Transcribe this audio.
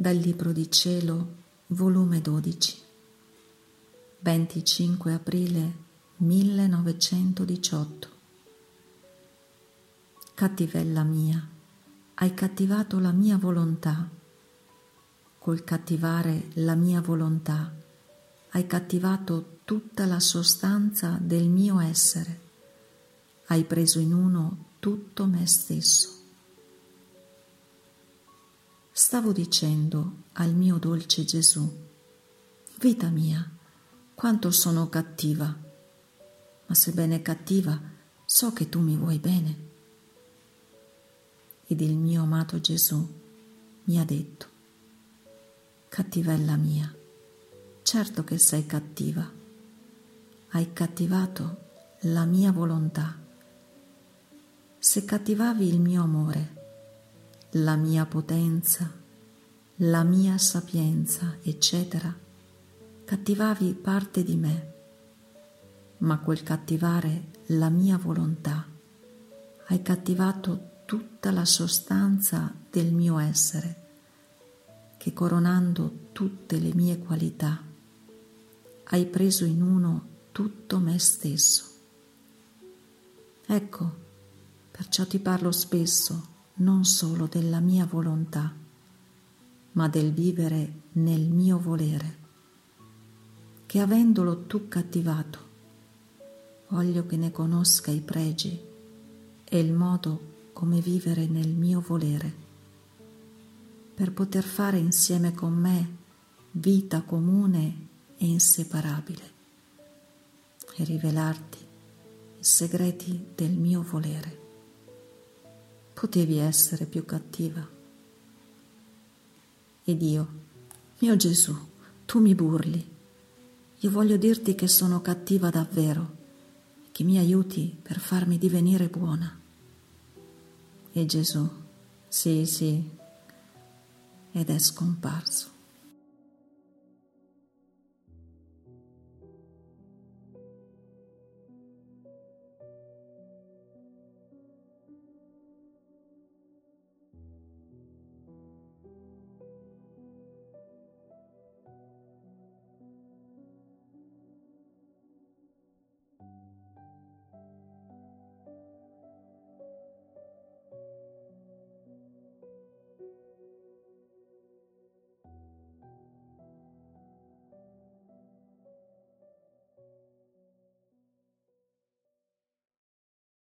Dal Libro di Cielo, volume 12, 25 aprile 1918. Cattivella mia, hai cattivato la mia volontà. Col cattivare la mia volontà hai cattivato tutta la sostanza del mio essere. Hai preso in uno tutto me stesso. Stavo dicendo al mio dolce Gesù, vita mia, quanto sono cattiva, ma sebbene cattiva, so che tu mi vuoi bene. Ed il mio amato Gesù mi ha detto, cattivella mia, certo che sei cattiva, hai cattivato la mia volontà. Se cattivavi il mio amore, la mia potenza, la mia sapienza, eccetera, cattivavi parte di me, ma quel cattivare la mia volontà, hai cattivato tutta la sostanza del mio essere, che coronando tutte le mie qualità, hai preso in uno tutto me stesso. Ecco, perciò ti parlo spesso non solo della mia volontà, ma del vivere nel mio volere, che avendolo tu cattivato, voglio che ne conosca i pregi e il modo come vivere nel mio volere, per poter fare insieme con me vita comune e inseparabile e rivelarti i segreti del mio volere potevi essere più cattiva. Ed io, mio Gesù, tu mi burli. Io voglio dirti che sono cattiva davvero che mi aiuti per farmi divenire buona. E Gesù, sì, sì, ed è scomparso.